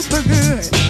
Yeah, super good.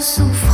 sou.